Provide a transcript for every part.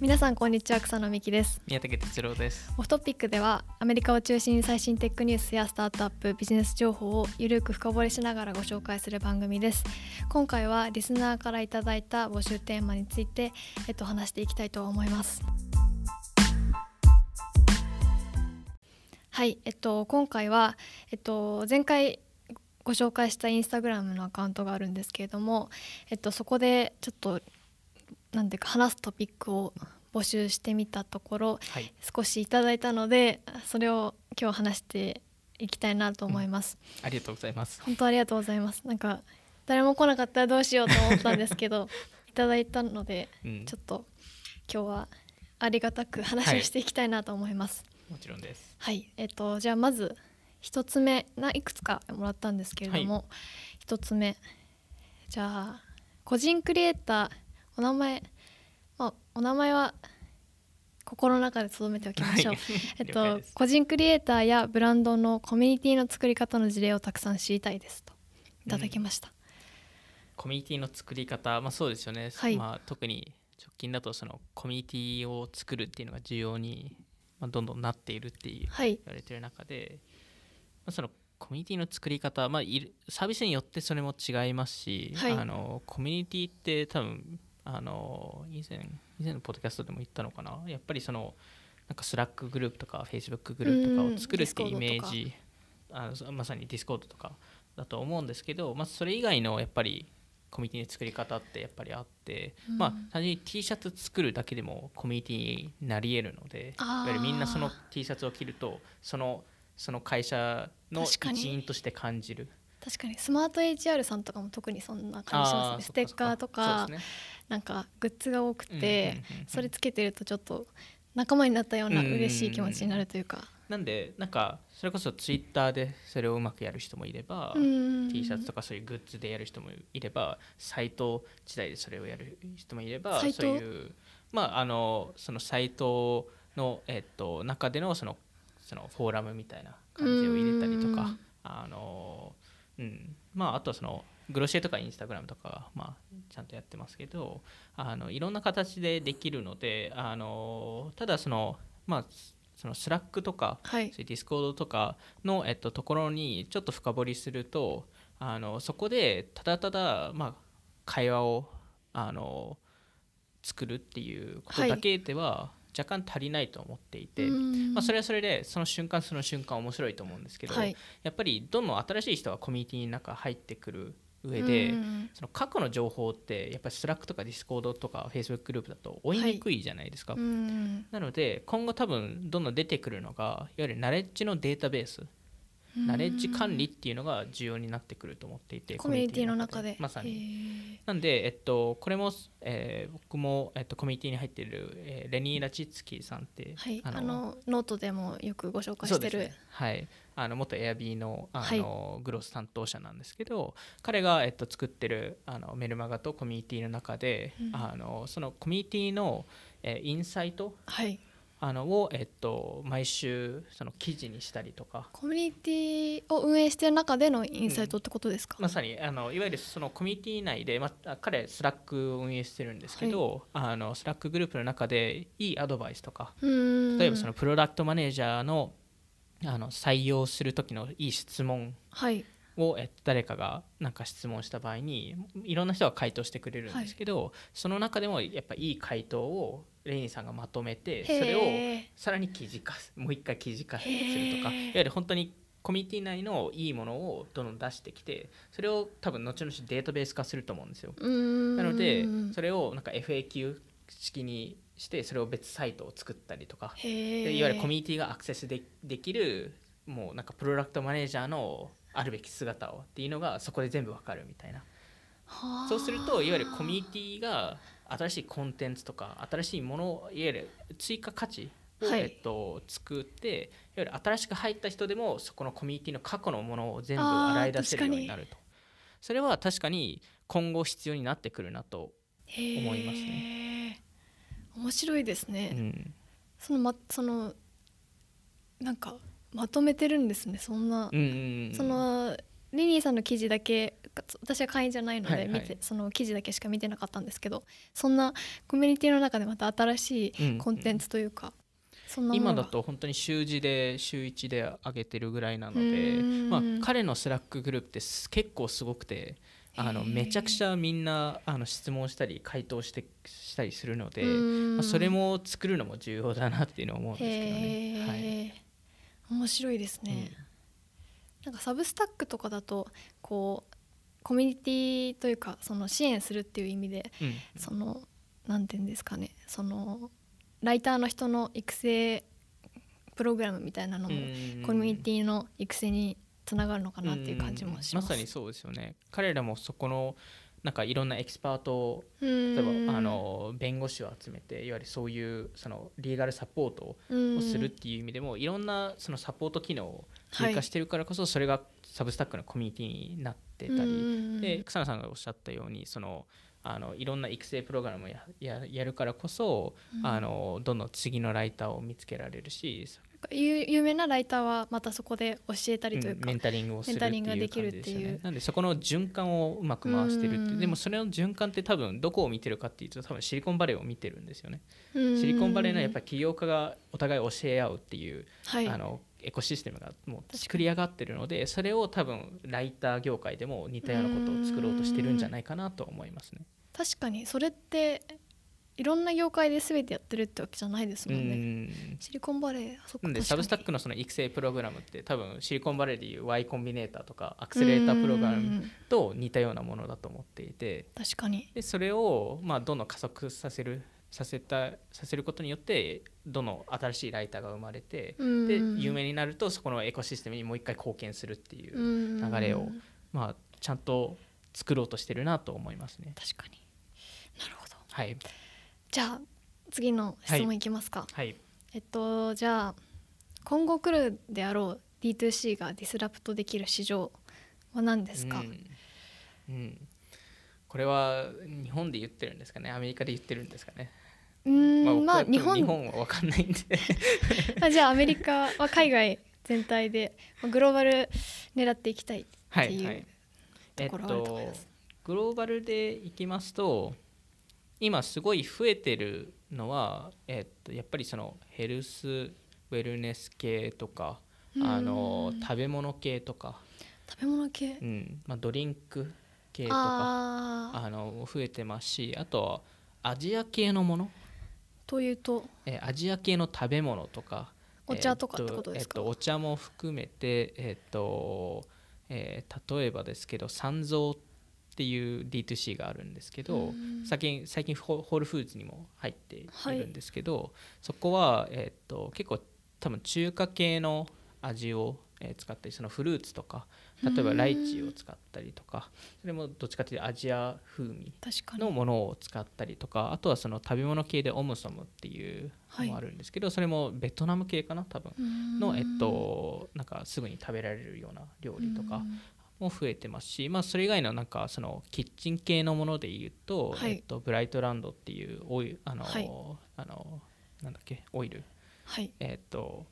皆さんこんにちは草野美希です。宮武哲郎です。オフトピックではアメリカを中心に最新テックニュースやスタートアップビジネス情報をゆるく深掘りしながらご紹介する番組です。今回はリスナーからいただいた募集テーマについてえっと話していきたいと思います。はいえっと今回はえっと前回ご紹介したインスタグラムのアカウントがあるんですけれども、えっと、そこでちょっとなんていうか話すトピックを募集してみたところ、はい、少しいただいたのでそれを今日話していきたいなと思います、うん、ありがとうございます。本当ありがとうございます。なんか誰も来なかったらどうしようと思ったんですけど いただいたので、うん、ちょっと今日はありがたく話をしていきたいなと思います、はい、もちろんです。はい。えっ、とじゃあまず一つ目ないくつかもらったんですけれども、一、はい、つ目。じゃあ個人クリエイターお名前、まあ、お名前は心の中で留めておきましょう、はい、えっと個人クリエイターやブランドのコミュニティの作り方の事例をたくさん知りたいですと。いただきました、うん、コミュニティの作り方まあそうですよね、はい、まあ、特に直近だとそのコミュニティを作るっていうのが重要に、まあ、どんどんなっているっていう、言われてる中で、まあ、そのコミュニティの作り方、まあ、サービスによってそれも違いますし、はい、あのコミュニティって多分あの以前以前のポッドキャストでも言ったのかな？やっぱりそのなんかスラックグループとかフェイスブックグループとかを作るっていうイメージ、あのまさにディスコードとかだと思うんですけど、まあ、それ以外のやっぱりコミュニティの作り方ってやっぱりあって、うん、まあ単純に T シャツ作るだけでもコミュニティになり得るのでいわゆるみんなその T シャツを着るとそのその会社の一員として感じる確かに。スマート HR さんとかも特にそんな感じしますね。ステッカーとか、ね、なんかグッズが多くて、それつけてるとちょっと仲間になったような嬉しい気持ちになるというか、なんでなんかそれこそツイッターでそれをうまくやる人もいれば T シャツとかそういうグッズでやる人もいればサイト時代でそれをやる人もいればそういうまああのそのサイトのえっと中でのそのそのフォーラムみたいな感じを入れたりとかあのうん。まああとはそのグロシエとかインスタグラムとかまあ、ちゃんとやってますけどあのいろんな形でできるのであのただそのまあそのスラックとか、はい、ディスコードとかの、えっと、ところにちょっと深掘りするとあのそこでただただ、まあ、会話をあの作るっていうことだけでは、はい若干足りないと思っていて、まあ、それはそれでその瞬間その瞬間面白いと思うんですけど、はい、やっぱりどんどん新しい人がコミュニティの中入ってくる上で、その過去の情報ってやっぱりスラックとかディスコードとかフェイスブックグループだと追いにくいじゃないですか、はい、なので今後多分どんどん出てくるのがいわゆるナレッジのデータベースナレッジ管理っていうのが重要になってくると思っていてコミュニティの中で。まさに。なんで、えっと、これも、えー、僕も、えっと、コミュニティに入っている、えー、レニー・ラチッツキーさんって、はい、あのノートでもよくご紹介してる、ね、はい。あの元エアビーのあの、はい、グロース担当者なんですけど彼が、えっと、作ってるあのメルマガとコミュニティの中で、うん、あのそのコミュニティの、えー、インサイト、はいあのを、えっと、毎週その記事にしたりとか。コミュニティを運営している中でのインサイトってことですか、うん、まさにあのいわゆるそのコミュニティ内で、まあ、彼スラックを運営してるんですけど、はい、あのスラックグループの中でいいアドバイスとか例えばそのプロダクトマネージャーのあの採用する時のいい質問を、はい、誰かがなんか質問した場合にいろんな人が回答してくれるんですけど、はい、その中でもやっぱいい回答をレニーさんがまとめてそれをさらに記事化もう一回記事化するとかいわゆる本当にコミュニティ内のいいものをどんどん出してきてそれを多分後々データベース化すると思うんですよ。なのでそれをなんか FAQ 式にしてそれを別サイトを作ったりとかでいわゆるコミュニティがアクセスでできるもうなんかプロダクトマネージャーのあるべき姿をっていうのがそこで全部わかるみたいなそうするといわゆるコミュニティが新しいコンテンツとか新しいものいわゆる追加価値を、はい、えっと、作っていわゆる新しく入った人でもそこのコミュニティの過去のものを全部洗い出せるようになると。それは確かに今後必要になってくるなと思いますね。面白いですね、うん、そのまそのなんかまとめてるんですねそんな、うんうんうん、そのリニーさんの記事だけ私は会員じゃないので見て、はい。はい、その記事だけしか見てなかったんですけどそんなコミュニティの中でまた新しいコンテンツというか、うん、今だと本当に週次で週1で上げてるぐらいなので、まあ、彼のスラックグループって結構すごくて。あのめちゃくちゃみんなあの質問したり回答してしたりするので、まあ、それも作るのも重要だなっていうのを思うんですけどね。はい、面白いですね、うん、なんかサブスタックとかだとこうコミュニティというかその支援するっていう意味で、うん、そのなんていうんですかねそのライターの人の育成プログラムみたいなのもコミュニティの育成につながるのかなっていう感じもします。まさにそうですよね。彼らもそこのなんかいろんなエキスパートを例えばあの弁護士を集めていわゆるそういうそのリーガルサポートをするっていう意味でもいろんなそのサポート機能を追加してるからこそそれがサブスタックのコミュニティになってたり。で草野さんがおっしゃったようにそのあのいろんな育成プログラムをやややるからこそ、うん、あのどんどん次のライターを見つけられるし有名なライターはまたそこで教えたりというか、うん、メンタリングをするっていう感じですよね。なんでそこの循環をうまく回してるってでもそれの循環って多分どこを見てるかっていうと多分シリコンバレーを見てるんですよね。シリコンバレーのやっぱり起業家がお互い教え合うっていう、はい、あのエコシステムがもう作り上がってるのでそれを多分ライター業界でも似たようなことを作ろうとしてるんじゃないかなと思いますね。確かに。それっていろんな業界で全てやってるってわけじゃないですもんね。シリコンバレー。そっでサブスタックのその育成プログラムって多分シリコンバレーでいう Y コンビネーターとかアクセレータープログラムと似たようなものだと思っていて確かに。でそれをまあどんどん加速させるさせたさせることによってどの新しいライターが生まれて、で有名になるとそこのエコシステムにもう一回貢献するっていう流れを、まあ、ちゃんと作ろうとしてるなと思いますね。確かに。なるほど、はい、じゃあ次の質問いきますか。はい、えっとじゃあ今後来るであろう D2C がディスラプトできる市場は何ですか、うん、うん、これは日本で言ってるんですかね？アメリカで言ってるんですかね？うんまあ日本。日本は分かんないんで。あじゃあアメリカは海外全体でグローバル狙っていきたいっていうところあると思います、えっと、グローバルでいきますと今すごい増えてるのは、えっと、やっぱりそのヘルスウェルネス系とかあの食べ物系とか。食べ物系、うん。まあ、ドリンク系とかあの増えてますしあとはアジア系のものというと、えー、アジア系の食べ物とかお茶とかってことですか、えー、とお茶も含めて、えーとえー、例えばですけど三蔵っていう D2C があるんですけど最近最近ホールフーズにも入っているんですけど、はい、そこは、えーと結構多分中華系の味をえ使ったりそのフルーツとか例えばライチを使ったりとかそれもどっちかというとアジア風味のものを使ったりとかあとはその食べ物系でオムソムっていうのもあるんですけど、それもベトナム系かな多分。のえっとなんかすぐに食べられるような料理とかも増えてますし、まあ、それ以外のなんかそのキッチン系のものでいうと、はい、えっと、ブライトランドっていうオイあの、はい、あのなんだっけオイル、はい、えっと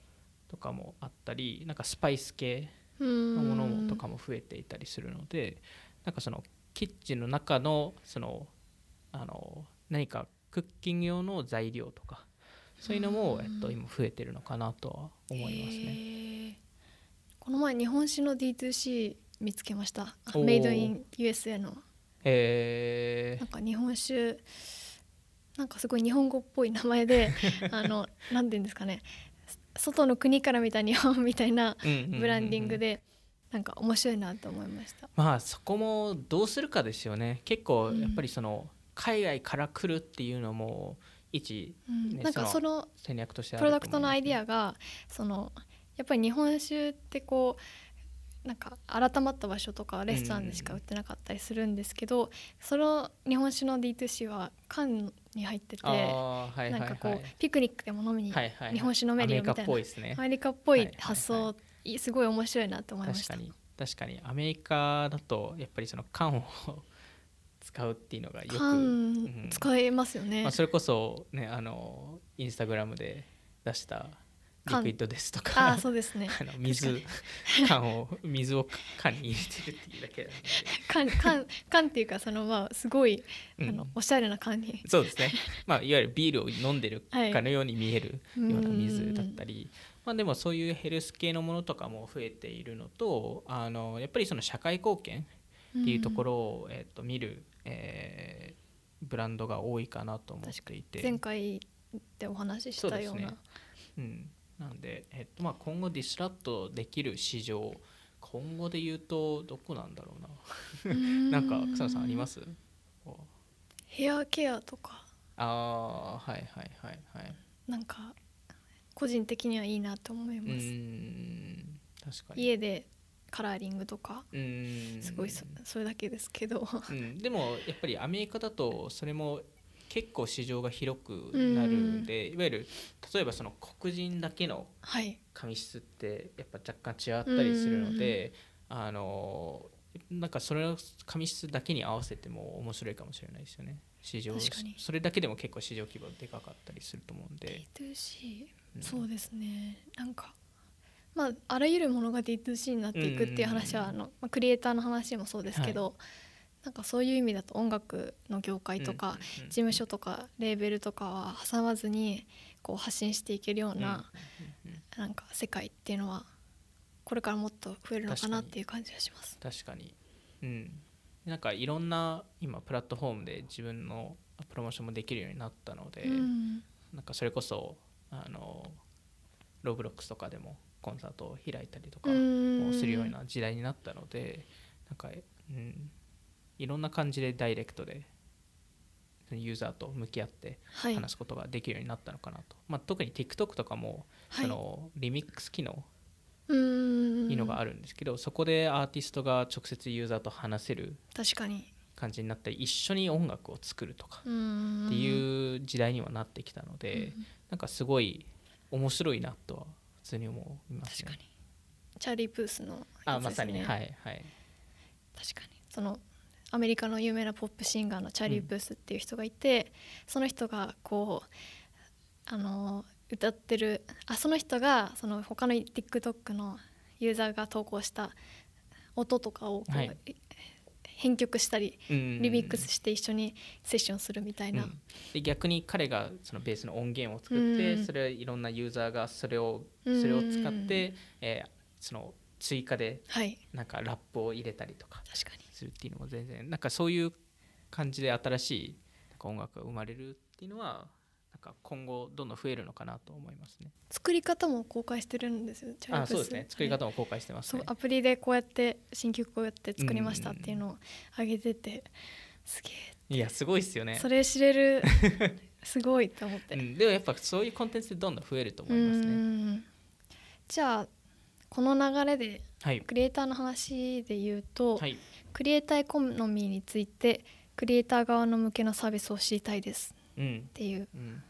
とかもあったりなんかスパイス系のものとかも増えていたりするのでなんかそのキッチンの中のそのあの何かクッキング用の材料とかそういうのも、えっと、今増えてるのかなとは思いますね。この前日本酒の D2C 見つけました。メイドイン USA の。えなんか日本酒なんかすごい日本語っぽい名前で あのなんていうんですかね外の国から見た日本みたいなブランディングでなんか面白いなと思いました、まあそこもどうするかですよね。結構やっぱりその、海外から来るっていうのも一、ね、なんかその戦略としてプロダクトのアイディアがそのやっぱり日本酒ってこうなんか改まった場所とかレストランでしか売ってなかったりするんですけど、その日本酒の D2C は缶に入ってて、はいはいはい、なんかこうピクニックでも飲みに、日本酒飲めるよみたいなアメリカっぽいね。アメリカっぽい発想、すごい面白いなと思いました。確かに確かに。アメリカだとやっぱりその缶を使うっていうのがよく、うん、使えますよね、まあ、それこそねあのインスタグラムで出したリクイッドですとか。あそうですね。あの水缶を水を缶に入れてるっていうだけなので。缶缶缶っていうかそのまあすごい、うん。あのおしゃれな缶に。そうですね、まあ、いわゆるビールを飲んでるかのように見えるような水だったり、まあ、でもそういうヘルス系のものとかも増えているのとあのやっぱりその社会貢献っていうところを、えっと見る、えーブランドが多いかなと思っていて。前回でお話ししたような。そうですね。うん、なんで、えっとまあ、今後ディスラットできる市場今後で言うとどこなんだろうな。なんか草野さんあります？ヘアケアとか。ああはいはいはいはい。なんか個人的にはいいなと思いうます、ん確かに。家でカラーリングとかうん。すごいそそれだけですけど。うん、でもやっぱりアメリカだとそれも結構市場が広くなるんでいわゆる例えばその黒人だけのはい。髪質ってやっぱ若干違ったりするのであのなんかそれを髪質だけに合わせても面白いかもしれないですよね。市場それだけでも結構市場規模でかかったりすると思うんで、D2C、うん。そうですね。なんかまああらゆるものが D2C になっていくっていう話は、うんあのまあ、クリエイターの話もそうですけど、なんかそういう意味だと音楽の業界とか、うんうん事務所とかレーベルとかは挟まずにこう発信していけるような、うんうんうんなんか世界っていうのはこれからもっと増えるのかなっていう感じがします。確かに。うん。なんかいろんな今プラットフォームで自分のプロモーションもできるようになったので、うん。なんかそれこそあのロブロックスとかでもコンサートを開いたりとかうん。もするような時代になったのでなんか、うん、いろんな感じでダイレクトでユーザーと向き合ってはい。話すことができるようになったのかなと、まあ、特に TikTok とかも、はい。そのリミックス機能うん。いいのがあるんですけど、そこでアーティストが直接ユーザーと話せる確かに。感じになったり一緒に音楽を作るとかうん。っていう時代にはなってきたので、なんかすごい面白いなとは普通に思いますね。確かに。チャーリー・プースのね、あまさに。はいはい。確かに。そのアメリカの有名なポップシンガーのチャーリー・プースっていう人がいて、その人がこうあの歌ってるあその人がその他の TikTok のユーザーが投稿した音とかをこう、はい。編曲したりリリミックスして一緒にセッションするみたいな、で逆に彼がそのベースの音源を作って、うん。それをいろんなユーザーがそれをそうん。れを使って、えーその追加ではい。なんかラップを入れたりとか。確かにするっていうのも全然なんかそういう感じで新しいなんか音楽が生まれるっていうのはなんか今後どんどん増えるのかなと思いますね。作り方も公開してるんですよチャあそうですね作り方も公開してますね。そうアプリでこうやって新曲こうやって作りましたっていうのを上げててすげえいやすごいですよねそ。れ知れる すごいって思って、うん、でもやっぱそういうコンテンツでどんどん増えると思いますうね。んじゃあこの流れではい。クリエイターの話で言うと、はい。クリエイターエコノミーについてクリエイター側の向けのサービスを知りたいです。うん。っ。ていう、うん。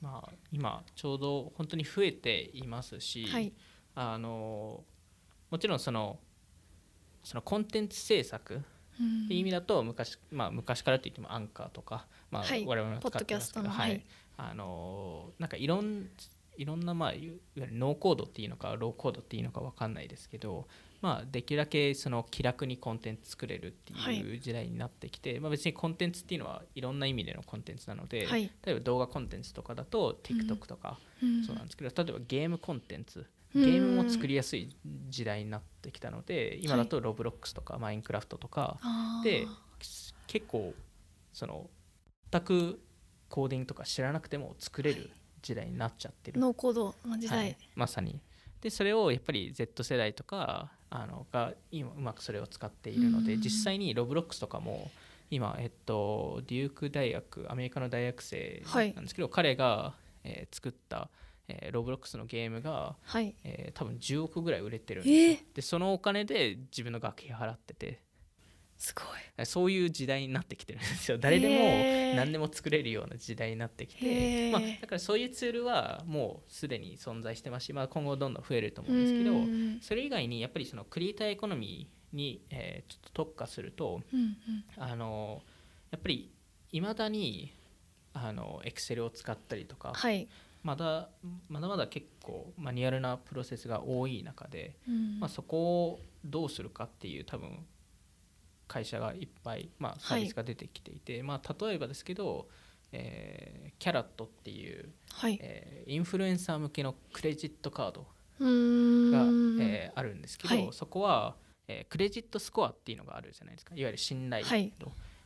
まあ今ちょうど本当に増えていますし、はい。あのもちろんそのそのコンテンツ制作うん。っていう意味だと昔,、まあ、昔からといってもアンカーとか、まあはい。我々も使ってますけど、ポッドキャストのはい。はい。あのなんかいろんいろんな、まあ、いわゆるノーコードっていうのかローコードっていうのか分かんないですけど、まあ、できるだけその気楽にコンテンツ作れるってはい。いう時代になってきて、まあ、別にコンテンツっていうのはいろんな意味でのコンテンツなので、はい。例えば動画コンテンツとかだと TikTok とかうん。そうなんですけど、例えばゲームコンテンツうん。ゲームも作りやすい時代になってきたので今だと Roblox とか Minecraft とかで結構その全くコーディングとか知らなくても作れる時代になっちゃってる、ノーコードの時代、はい。まさに。でそれをやっぱり Z 世代とかあのが今うまくそれを使っているのでうん。実際にロブロックスとかも今、えっと、デューク大学アメリカの大学生はいなんですけど、彼が、えー作った、えーロブロックスのゲームが、はい。えー多分10億ぐらい売れてるんですよ、えー。でそのお金で自分の学費払っててすごい。そういう時代になってきてるんですよ。誰でも何でも作れるような時代になってきへて、ー。まあ、だからそういうツールはもうすでに存在してます。し、まあ、今後どんどん増えると思うんですけどうんそれ以外にやっぱりそのクリエイターエコノミーに、えーちょっと特化するとうんうん。あのやっぱりいまだにあの Excel を使ったりとか、はい。まだまだまだ結構マニュアルなプロセスが多い中で、うん。まあ、そこをどうするかっていう多分会社がいっぱい、まあ、サービスが出てきていて、まあ、例えばですけど、えーキャラットっていう、はい。えーインフルエンサー向けのクレジットカードが、ん。えーあるんですけど、はい。そこは、えークレジットスコアっていうのがあるじゃないですか。いわゆる信頼度、はい。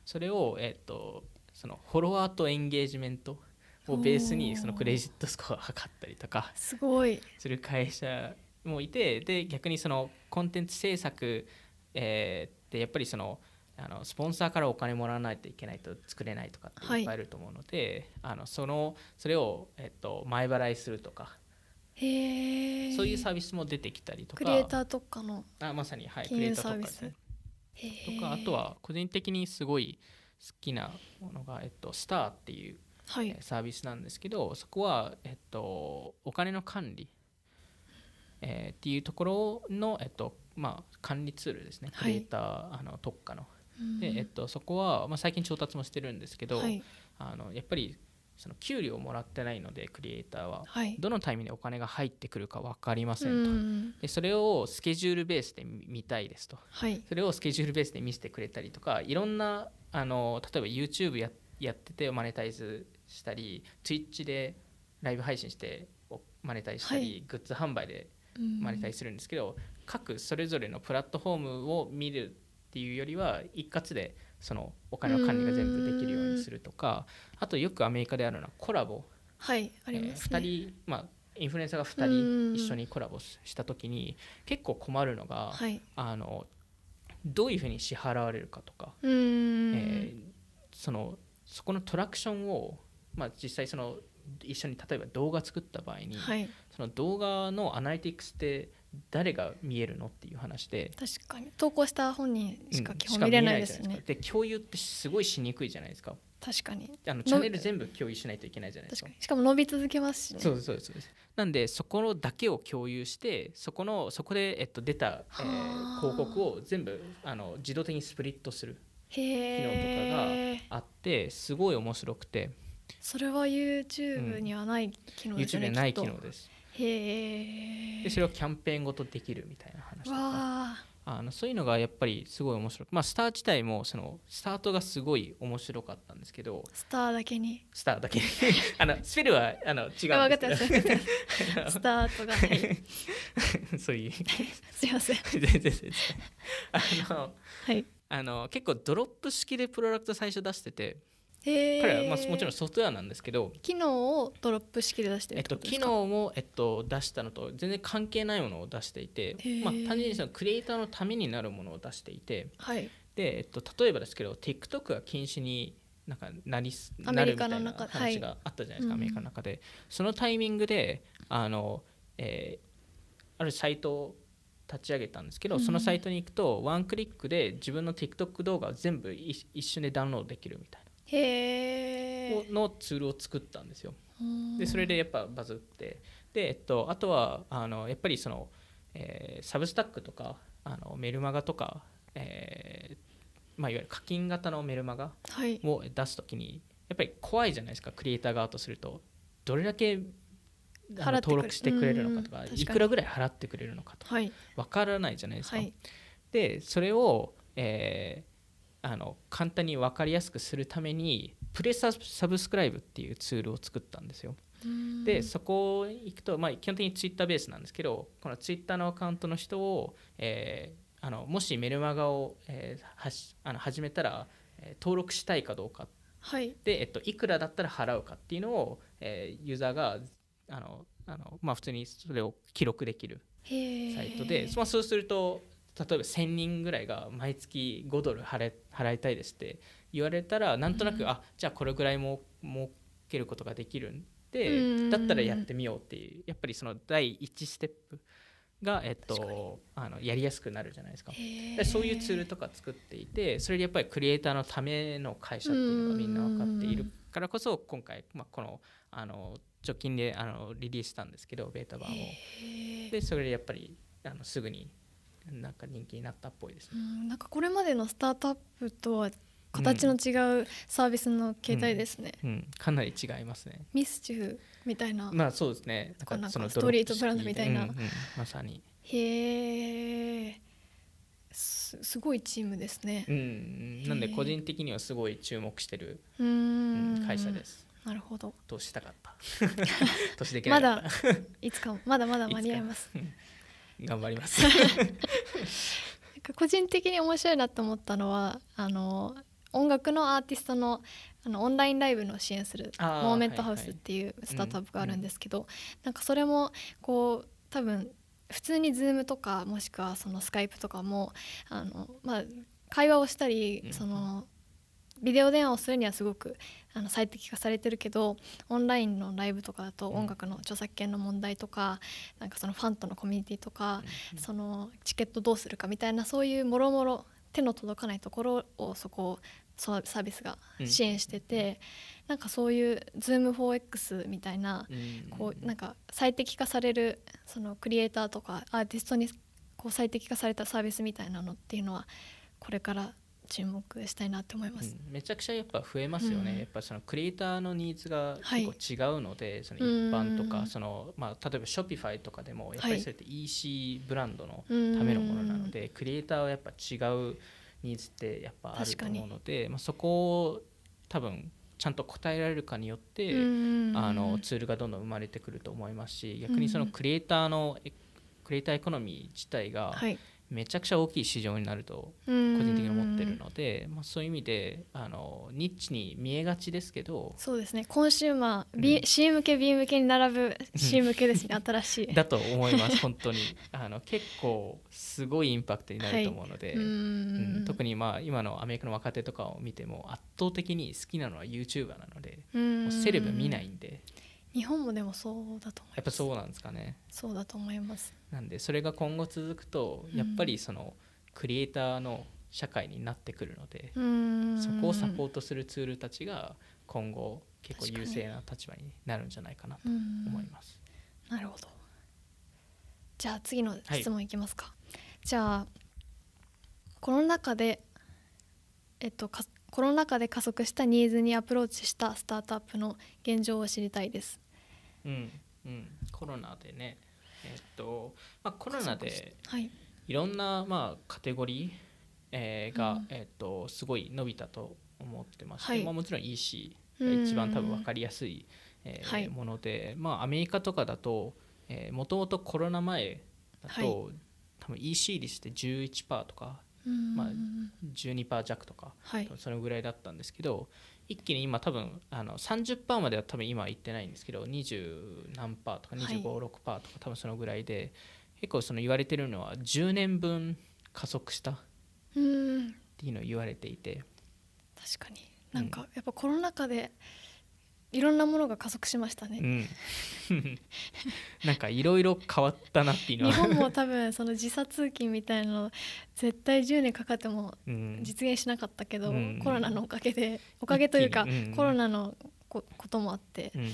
それを、えー、とそのフォロワーとエンゲージメントをベースにそのクレジットスコアを測ったりとかすごい。する会社もいてで逆にそのコンテンツ制作、えーってやっぱりそのあのスポンサーからお金もらわないといけないと作れないとかっていっぱいあると思うので、あのそのそれを、えっと前払いするとかへえそういうサービスも出てきたりとか。クリエイター特化のあまさに、はい、クリエイターとかで。すねとかあとは個人的にすごい好きなものが、えっと、スターっていうはい。えーサービスなんですけどそこは、えっと、お金の管理、えーっていうところの、えっとまあ、管理ツールですね。はい。クリエイター、あの特化の。うん。で、えっと、そこは、まあ、最近調達もしてるんですけど、はい。あのやっぱりその給料をもらってないのでクリエイターははい。どのタイミングでお金が入ってくるか分かりませうんと、ん。でそれをスケジュールベースで見見たいですと。はい。それをスケジュールベースで見せてくれたりとかいろんなあの例えば YouTube ややっててマネタイズしたり Twitch でライブ配信しておマネタイズしたり、はい。グッズ販売でうん。マネタイズするんですけど、各それぞれのプラットフォームを見るっていうよりは一括でそのお金の管理が全部できるようにするとかあとよくアメリカであるのはコラボ、はいあります2ね人、まあ、インフルエンサーが2うん人一緒にコラボした時に結構困るのが、はい。あのどういうふうに支払われるかとか、えーそのそこのトラクションを、まあ、実際その一緒に例えば動画作った場合に、はい。その動画のアナリティクスって誰が見えるのっていう話で。確かに。投稿した本人しかうん。基本見れないですね。で共有ってすごいしにくいじゃないですか。確かに。あのチャンネル全部共有しないといけないじゃないですか。しかも伸び続けますしね。そうですそう。ですなんでそこのだけを共有してそこのそこで、えっと、出た、えーはあ。広告を全部あの自動的にスプリットするへえあってすごい面白くて。それは YouTube にはない機能です YouTube よねでないきっと。機能ですへえでそれをキャンペーンごとできるみたいな話とか。わああのそういうのがやっぱりすごい面白くまあスター自体もそのスタートがすごい面白かったんですけど。スターだけに。スターだけ あのスペルはあの違うんですけど。分かってます分かってますスタートがはい。そういう。すいません。全然全然。あのはい。あの結構ドロップ式でプロダクト最初出してて彼はまあもちろんソフトウェアなんですけど、機能をドロップ式で出してるえっと、機ってことですか？能も、えっと、出したのと全然関係ないものを出していてまあ、単純にそのクリエイターのためになるものを出していてはい。で、えっと、例えばですけど TikTok が禁止になんかなりなるみたいな話があったじゃないですか、はい。アメリカの中で。そのタイミングであの、えーあるサイトを立ち上げたんですけど、うん。そのサイトに行くとワンクリックで自分の TikTok 動画を全部一一瞬でダウンロードできるみたいなのツールを作ったんですよ。でそれでやっぱバズって。で、えっと、あとはあのやっぱりその、えーサブスタックとかあのメルマガとか、えーまあ、いわゆる課金型のメルマガはい。を出すときにやっぱり怖いじゃないですかクリエイター側とすると。どれだけ登録してくれるのかとかいくらぐらい払ってくれるのかとか。はい。わからないじゃないですか。はい。でそれを、えーあの簡単に分かりやすくするためにプレササブスクライブっていうツールを作ったんですよ。でそこに行くと、まあ、基本的にツイッターベースなんですけどこのツイッターのアカウントの人を、えーあのもしメルマガを、えーはしあの始めたら、えー登録したいかどうか。はい。で、えっと、いくらだったら払うかっていうのを、えーユーザーがあのあの、まあ、普通にそれを記録できるサイトで、まあ、そうすると例えば1000人ぐらいが毎月5ドル払い払いたいですって言われたらなんとなく、うん。あじゃあこれぐらいも儲けることができるんで、うん。だったらやってみようっていうやっぱりその第1ステップが、えっと、あのやりやすくなるじゃないですか。そういうツールとか作っていてそれでやっぱりクリエイターのための会社っていうのがみんな分かっているからこそ今回、まあ、このあの直近であのリリースしたんですけどベータ版を。でそれでやっぱりあのすぐになんか人気になったっぽいですね。うんなんかこれまでのスタートアップとは形の違うサービスの携帯ですね、うん、かなり違いますね。ミスチューみたいな。まあそうですね。なんかそのストリートブランドみたいな、うんうん、まさに。へえすすごいチームですね。うんなんで個人的にはすごい注目してるうん。会社です。なるほど。投資した。かった。投資でまだいつかまだまだ間に合います頑張ります。個人的に面白いなと思ったのはあの音楽のアーティストのあのオンラインライブの支援するモーメントハウスっていうスタートアップがあるんですけど、はいはいうん、なんかそれもこう多分普通に Zoom とかもしくはそのスカイプとかもあの、まあ、会話をしたり、うん、そのビデオ電話をするにはすごくあの最適化されてるけどオンラインのライブとかだと音楽の著作権の問題とかなんかそのファンとのコミュニティとか、そのチケットどうするかみたいなそういうもろもろ手の届かないところをそこサービスが支援してて、うん、なんかそういう Zoom4X みたいな、うん、こうなんか最適化されるそのクリエイターとかアーティストにこう最適化されたサービスみたいなのっていうのはこれから注目したいなって思います、うん、めちゃくちゃやっぱ増えますよね、うん、やっぱそのクリエイターのニーズが結構違うので、はい、その一般とかその、まあ、例えば Shopify とかでもやっぱりそれって EC ブランドのためのものなので、はい、クリエイターはやっぱ違うニーズってやっぱあると思うので、まあ、そこを多分ちゃんと答えられるかによってあのツールがどんどん生まれてくると思いますし逆にそのクリエイターのクリエイターエコノミー自体が、はいめちゃくちゃ大きい市場になると個人的に思ってるので、まあ、そういう意味であのニッチに見えがちですけどそうですね。コンシューマー、B うん、C 向け B 向けに並ぶ C 向けですね。新しい。だと思います本当に。あの結構すごいインパクトになると思うので、はい、うん。特にまあ今のアメリカの若手とかを見ても圧倒的に好きなのは YouTuber なのでもうセレブ見ないんで。日本もでもそうだと思います。やっぱそうなんですかね。そうだと思います。なんでそれが今後続くとやっぱりそのクリエイターの社会になってくるのでそこをサポートするツールたちが今後結構優勢な立場になるんじゃないかなと思います。なるほど。じゃあ次の質問いきますか、はい、じゃあコロナ禍でえっとコロナ禍で加速したニーズにアプローチしたスタートアップの現状を知りたいです。うんうん、コロナでね、えっとまあ、コロナでい。ろんな、まあ、カテゴリー、えー、が、うん、えっと、すごい伸びたと思ってまして、はい、まあ、もちろん EC が一番多分分かりやすい、えー、はい、もので、まあ、アメリカとかだともともとコロナ前だと、はい、多分 EC 率って11%とかまあ、12%弱とか、はい、そのぐらいだったんですけど一気に今多分あの30%までは多分今は行ってないんですけど20何パーとか256%とか多分そのぐらいで結構その言われてるのは10年分加速したっていうのを言われていて。確かに。なんかやっぱコロナ禍でいろんなものが加速しましたね、うん、なんかいろいろ変わったなっていうのは。日本も多分その時差通勤みたいなの絶対10年かかっても実現しなかったけど、うん、コロナのおかげでおかげというか、うん、コロナのここともあって、やっ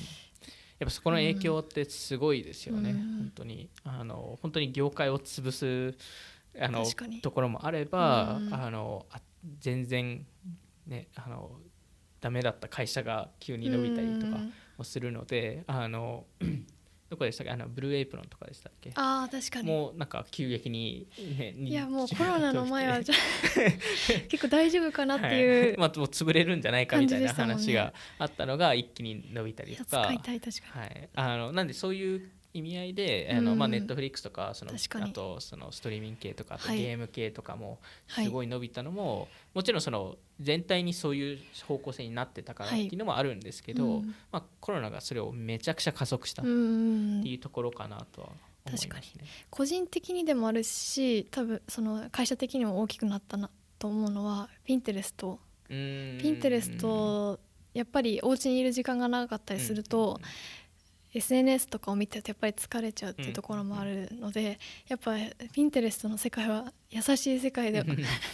ぱそこの影響ってすごいですよね、本当に。あの本当に業界を潰すあのところもあれば、あの全然ねあのダメだった会社が急に伸びたりとかもするのであの どこでしたっけ？あのブルーエイプロンとかでしたっけ？あ確かに。もうなんか急激に、ね、いやもうコロナの前はじゃ 結構大丈夫かなっていう、はい、まあ、もう潰れるんじゃないかみたいな話があったのが一気に伸びたりとか、はい、あのなんでそういう意味合いで、あのまあ、ネットフリックスとかそのあとそのストリーミング系とかあとゲーム系とかもすごい伸びたのも、はい、もちろんその全体にそういう方向性になってたからっていうのもあるんですけど、はい、まあ、コロナがそれをめちゃくちゃ加速したっていうところかなとは思います、ね、確かに。個人的にでもあるし多分その会社的にも大きくなったなと思うのはピンテレスト。ピンテレストやっぱりお家にいる時間が長かったりすると、SNS とかを見てるとやっぱり疲れちゃうっていうところもあるので、やっぱピンテレストの世界は優しい世界で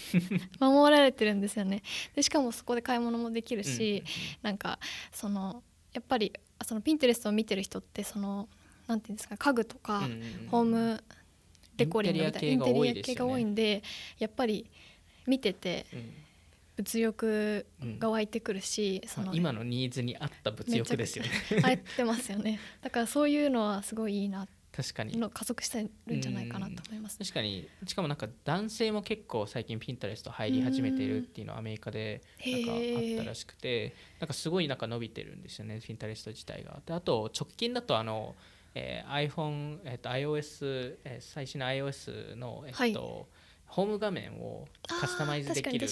守られてるんですよね。でしかもそこで買い物もできるし、なんかそのやっぱりそのピンテレストを見てる人ってそのなんていうんですか家具とかホームデコリングみたいなインテリア系が多いんでやっぱり見てて、物欲が湧いてくるし、うん、その今のニーズに合った物欲ですよね。合ってますよね。だからそういうのはすごいいいな。確かに。の加速してるんじゃないかなと思います、確かに。しかもなんか男性も結構最近ピンタレスト入り始めているっていうのはアメリカでなんかあったらしくてなんかすごいなんか伸びてるんですよねピンタレスト自体が。であと直近だとあの、えー、iPhone、えー、と iOS、えー、最新の iOS の、えーと、はい、ホーム画面をカスタマイズできる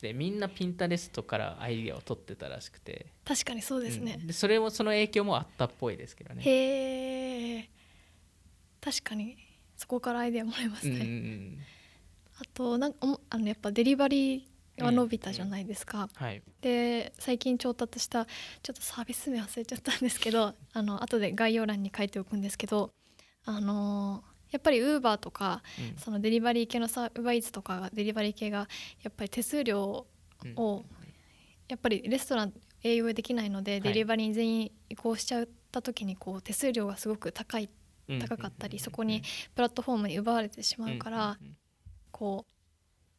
でみんなピンタレストからアイディアを取ってたらしくて。確かにそうですね、うん、でそれもその影響もあったっぽいですけどね。へえ確かに。そこからアイデアもらえますね、うんうん、あとなんかあのやっぱデリバリーは伸びたじゃないですか、うん。はい、で最近調達したちょっとサービス名忘れちゃったんですけどあの後で概要欄に書いておくんですけどあのやっぱりウーバーとか、うん、そのデリバリー系のサウーバーイーツとかデリバリー系がやっぱり手数料を、やっぱりレストラン営業できないので、はい、デリバリーに全員移行しちゃった時にこう手数料がすごく高い高かったりそこにプラットフォームに奪われてしまうからこ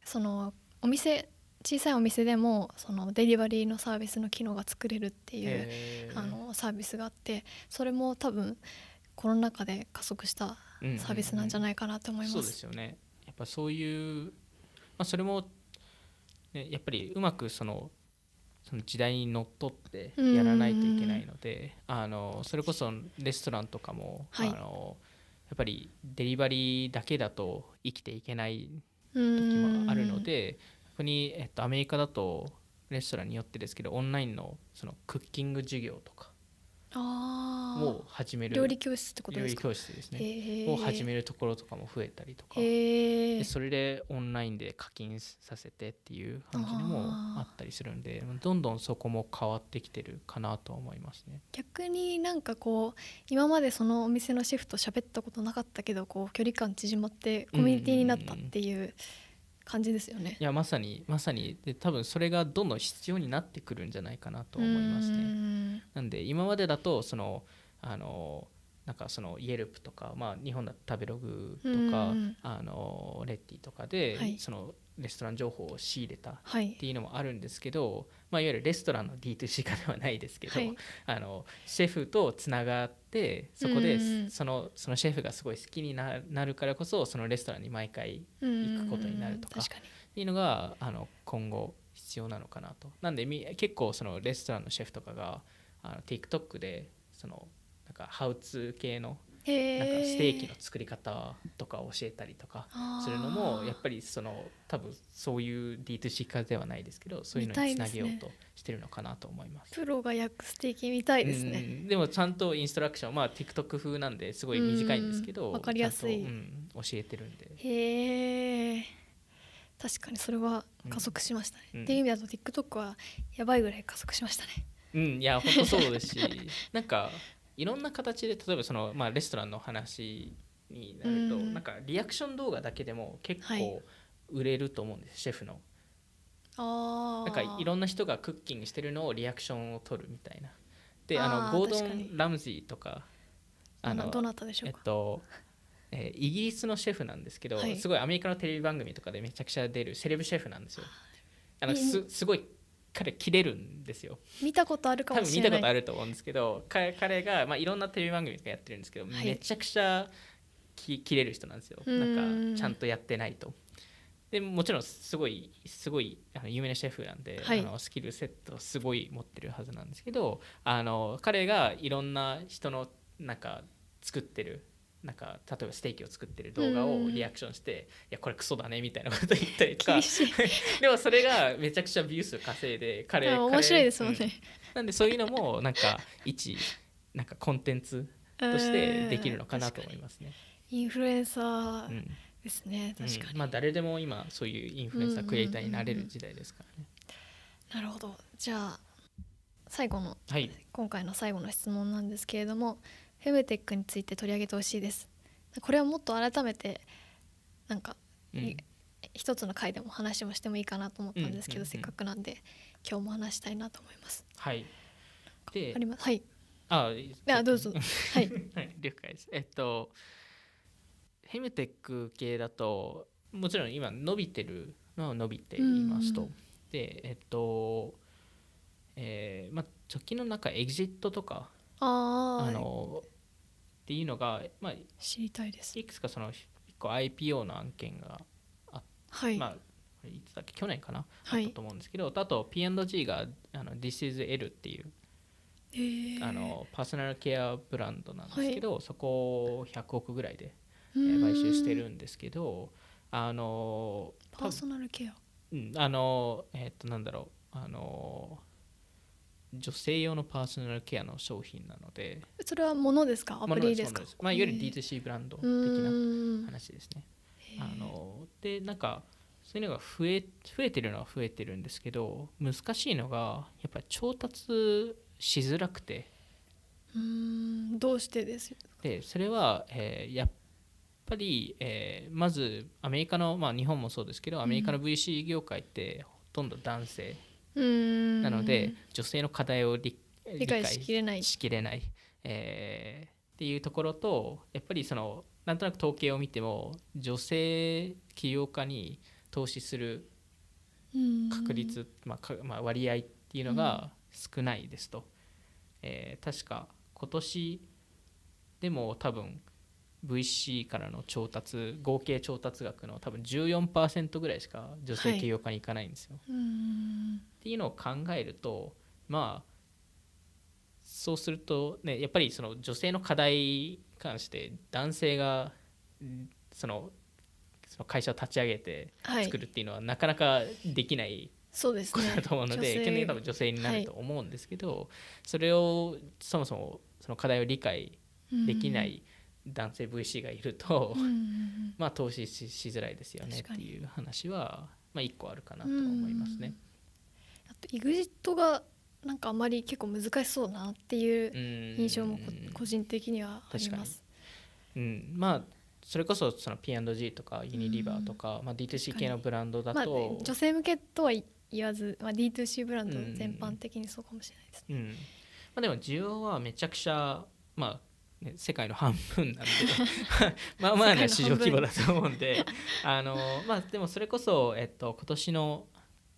うそのお店小さいお店でもそのデリバリーのサービスの機能が作れるっていうあのサービスがあってそれも多分コロナ禍で加速したサービスなんじゃないかなと思います。そうですよね。やっぱそういう、まあ、それも、ね、やっぱりうまくそのその時代にのっとってやらないといけないので、あのそれこそレストランとかも、はい、あのやっぱりデリバリーだけだと生きていけない時もあるのでここに、えっと、アメリカだとレストランによってですけどオンラインのそのクッキング授業とかを始める。料理教室ってことですか？料理教室ですね。を始めるところとかも増えたりとか。でそれでオンラインで課金させてっていう感じにもあったりするんでどんどんそこも変わってきてるかなと思いますね。逆になんかこう今までそのお店のシェフと喋ったことなかったけどこう距離感縮まってコミュニティになったっていう、うんうんうん感じですよね。いやまさにまさに。で多分それがどんどん必要になってくるんじゃないかなと思いますね。なんで今までだとそのあのなんかそのイエルプとか、まあ、日本だと食べログとかあのレッティとかで、はい、そのレストラン情報を仕入れたっていうのもあるんですけど、はい、まあ、いわゆるレストランの D2C 化ではないですけど、はい、あのシェフとつながってそこでそのそのシェフがすごい好きになるからこそそのレストランに毎回行くことになるとかっていうのがあの今後必要なのかなと。なんで結構そのレストランのシェフとかがあの TikTok でそのなんかハウツー系のなんかステーキの作り方とか教えたりとかするのもやっぱりその多分そういう D2C 化ではないですけどそういうのにつなげようとしてるのかなと思います。プロが焼くステーキみたいですね、うん、でもちゃんとインストラクションまあ TikTok 風なんですごい短いんですけどわかりやすい、うん、教えてるんで。へえ確かにそれは加速しましたね、うん、っていう意味だと TikTok はやばいぐらい加速しましたね。うんいや本当そうですしなんかいろんな形で例えばその、まあ、レストランの話になると、うん、なんかリアクション動画だけでも結構売れると思うんです、はい、シェフの。なんかいろんな人がクッキングしてるのをリアクションを取るみたいな。であのゴードン・ラムジーとかあのどなたでしょうか、えっとえー、イギリスのシェフなんですけど、はい、すごいアメリカのテレビ番組とかでめちゃくちゃ出るセレブシェフなんですよ。あのすすごい彼切れるんですよ。見たことあるかもしれない。多分見たことあると思うんですけど彼が、まあ、いろんなテレビ番組とかやってるんですけど、はい、めちゃくちゃき切れる人なんですよ。なんかちゃんとやってないと。でもちろんすごいすごいあの有名なシェフなんで、はい、あのスキルセットすごい持ってるはずなんですけどあの彼がいろんな人のなんか作ってるなんか例えばステーキを作ってる動画をリアクションして「いやこれクソだね」みたいなこと言ったりとか。でもそれがめちゃくちゃビュー数稼いで彼面白いですもんね、うん、なんでそういうのもなんか一なんかコンテンツとしてできるのかなと思いますね。インフルエンサーですね、うん、確かに、うん、まあ誰でも今そういうインフルエンサークリエイターになれる時代ですからね。なるほど。じゃあ最後の、はい、今回の最後の質問なんですけれどもフェムテックについて取り上げてほしいです。これはもっと改めてなんか、うん、一つの回でも話もしてもいいかなと思ったんですけど、うんうんうん、せっかくなんで今日も話したいなと思います。はい。であります？はい。ああどうぞ。はい、はい、了解です。えっとフェムテック系だともちろん今伸びてるのは伸びていますと。でえっとえーまあ、直近の中エグジットとかああのっていうのが、まあ、知りたいです。いくつかその1個 IPO の案件がはい、まあ、いつだっけ去年かな、はい。あったと思うんですけどあと P&G があの This is L っていうえー。あのパーソナルケアブランドなんですけど、そこを100億ぐらいで、うえー買収してるんですけどあのパーソナルケアうんあのえっとなんだろうあの女性用のパーソナルケアの商品なので。それはものですか？アプリですか？まあ、いわゆるへー。D2C ブランド的なん。話ですね。あのでなんかそういうのが増え増えてるのは増えてるんですけど難しいのがやっぱり調達しづらくて。うーん。どうしてです？でそれは、えーやっぱり、えーまずアメリカの、まあ、日本もそうですけどアメリカの VC 業界ってほとんど男性。うーんなので、女性の課題を理理解しきれない。しきれない、えーっていうところとやっぱりそのなんとなく統計を見ても女性起業家に投資する確率、まあかまあ、割合っていうのが少ないですと、えー確か今年でも多分 VC からの調達合計調達額の多分14%ぐらいしか女性起業家に行かないんですよ、うーんっていうのを考えるとまあそうするとねやっぱりその女性の課題に関して男性がんそのその会社を立ち上げてはい。作るっていうのはなかなかできないそうですね。ことだと思うので、女性。基本的に多分女性になると思うんですけど、それをそもそもその課題を理解できない男性 VC がいると、うんうんうん。まあ投資ししづらいですよねっていう話は、まあ、一個あるかなと思いますね。あと EXIT がなんかあまり結構難しそうだなっていう印象も個人的にはあります。うん、まあそれこそその P&G とかユニリバーとか、まあ、D2C 系のブランドだまあ、と、女性向けとは言わず、まあ、D2C ブランド全般的にそうかもしれないですね。うん。まあ、でも需要はめちゃくちゃ、まあね、世界の半分なんで。まあまあね市場規模だと思うんで。あの、まあ、でもそれこそ、えっと、今年の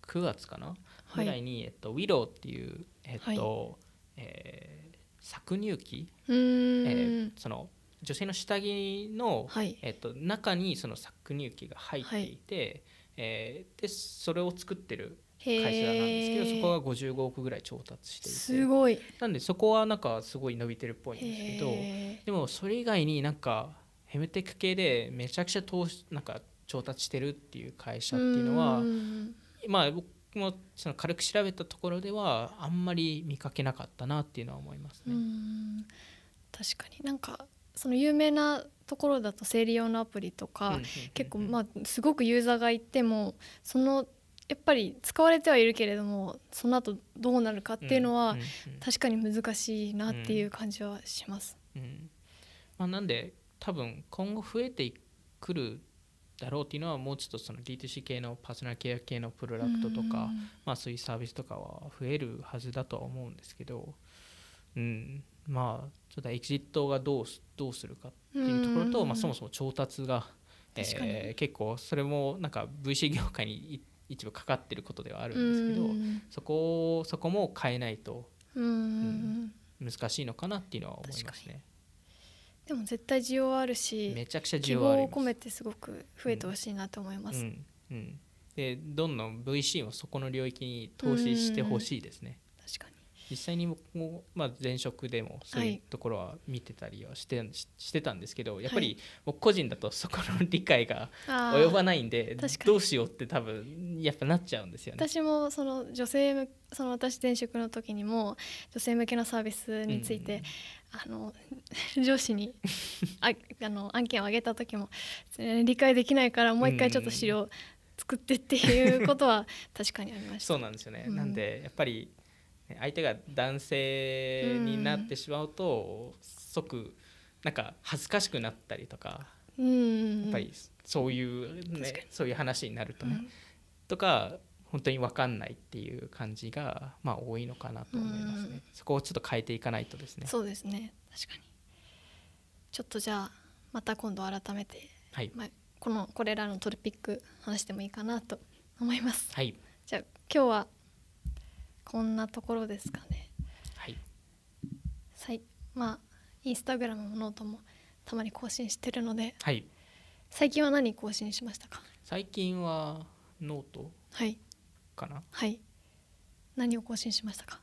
9月かな？はい。ぐらいに、えっと、ウィローっていう、えっとえー搾乳機、えーその女性の下着の、はい。えっと、中にその搾乳機が入っていて、えーでそれを作ってる会社なんですけど、そこが55億ぐらい調達していて。すごい。なんでそこはなんかすごい伸びてるっぽいんですけどへでもそれ以外になんかヘムテック系でめちゃくちゃ投資なんか調達してるっていう会社っていうのはん。まあ僕もその軽く調べたところではあんまり見かけなかったなっていうのは思いますうね。ん。確かに。なんかその有名なところだと生理用のアプリとか、結構まあすごくユーザーがいてもそのやっぱり使われてはいるけれどもその後どうなるかっていうのは、確かに難しいなっていう感じはします。うん。まあ、なんで多分今後増えてくるだろうっていうのはもうちょっとその D2C 系のパーソナルケア系のプロダクトとか、まあ、そういうサービスとかは増えるはずだとは思うんですけど、うん、まあちょっとエキジットがどうすどうするかっていうところと、うん。まあ、そもそも調達が、えー結構それもなんか VC 業界にい一部かかってることではあるんですけど、うんそこをそこも変えないとうん難しいのかなっていうのは思いますね。でも絶対需要はあるしめちゃくちゃ需希要はあります望を込めてすごく増えてほしいなと思います。うんうん、でどんどん VC もそこの領域に投資してほしいですね。実際に僕も、まあ、前職でもそうはいいうところは見てたりはして,し、してたんですけどやっぱりはい僕個人だとそこの理解が及ばないんでどうしようって多分やっぱなっちゃうんですよね。私もその女性向その私前職の時にも女性向けのサービスについて、あの 上司にああの案件をあげた時もえー理解できないからもう一回ちょっと資料作ってっていうことは確かにありました。そうなんですよね、うんなんでやっぱりね相手が男性になってしまうと、即なんか恥ずかしくなったりとかうん。やっぱりそういう、ねに、そういう話になるとね、うん。とか本当に分かんないっていう感じが、まあ、多いのかなと思いますね、うん。そこをちょっと変えていかないとですね。そうですね。確かに。ちょっとじゃあまた今度改めて、はい、まあ、このこれらのトピック話してもいいかなと思います。はい、じゃあ今日はこんなところですかね。はい。さいまあインスタグラムもノートもたまに更新してるので。はい。最近は何更新しましたか？最近はノートはい。かな？はい。何を更新しましたか？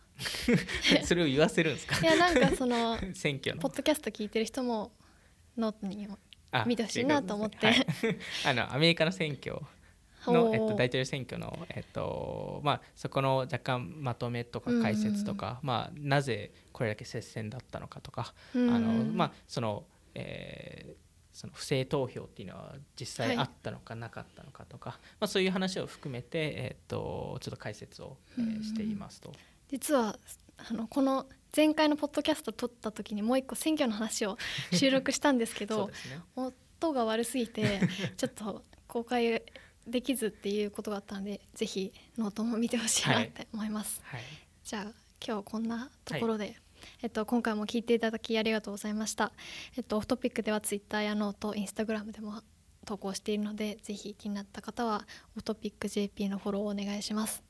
それを言わせるんですか？いやなんかその 選挙の。ポッドキャスト聞いてる人もノートにもあ見てほしいなと思って。はい。あのアメリカの選挙の、えっと、大統領選挙の、えっとまあ、そこの若干まとめとか解説とか、まあ、なぜこれだけ接戦だったのかとか、うんあのまあそのえーその不正投票っていうのは実際あったのかなかったのかとか、まあ、そういう話を含めて、えっとちょっと解説を、えーしていますと。実はあのこの前回のポッドキャスト撮った時にもう一個選挙の話を収録したんですけど ね。音が悪すぎてちょっと公開できずっていうことがあったのでぜひノートも見てほしいなって思います、はい。じゃあ今日はこんなところで、えっと、今回も聞いていただきありがとうございました、えっと、オフトピックではツイッターやノートインスタグラムでも投稿しているのでぜひ気になった方はオフトピック JP のフォローをお願いします、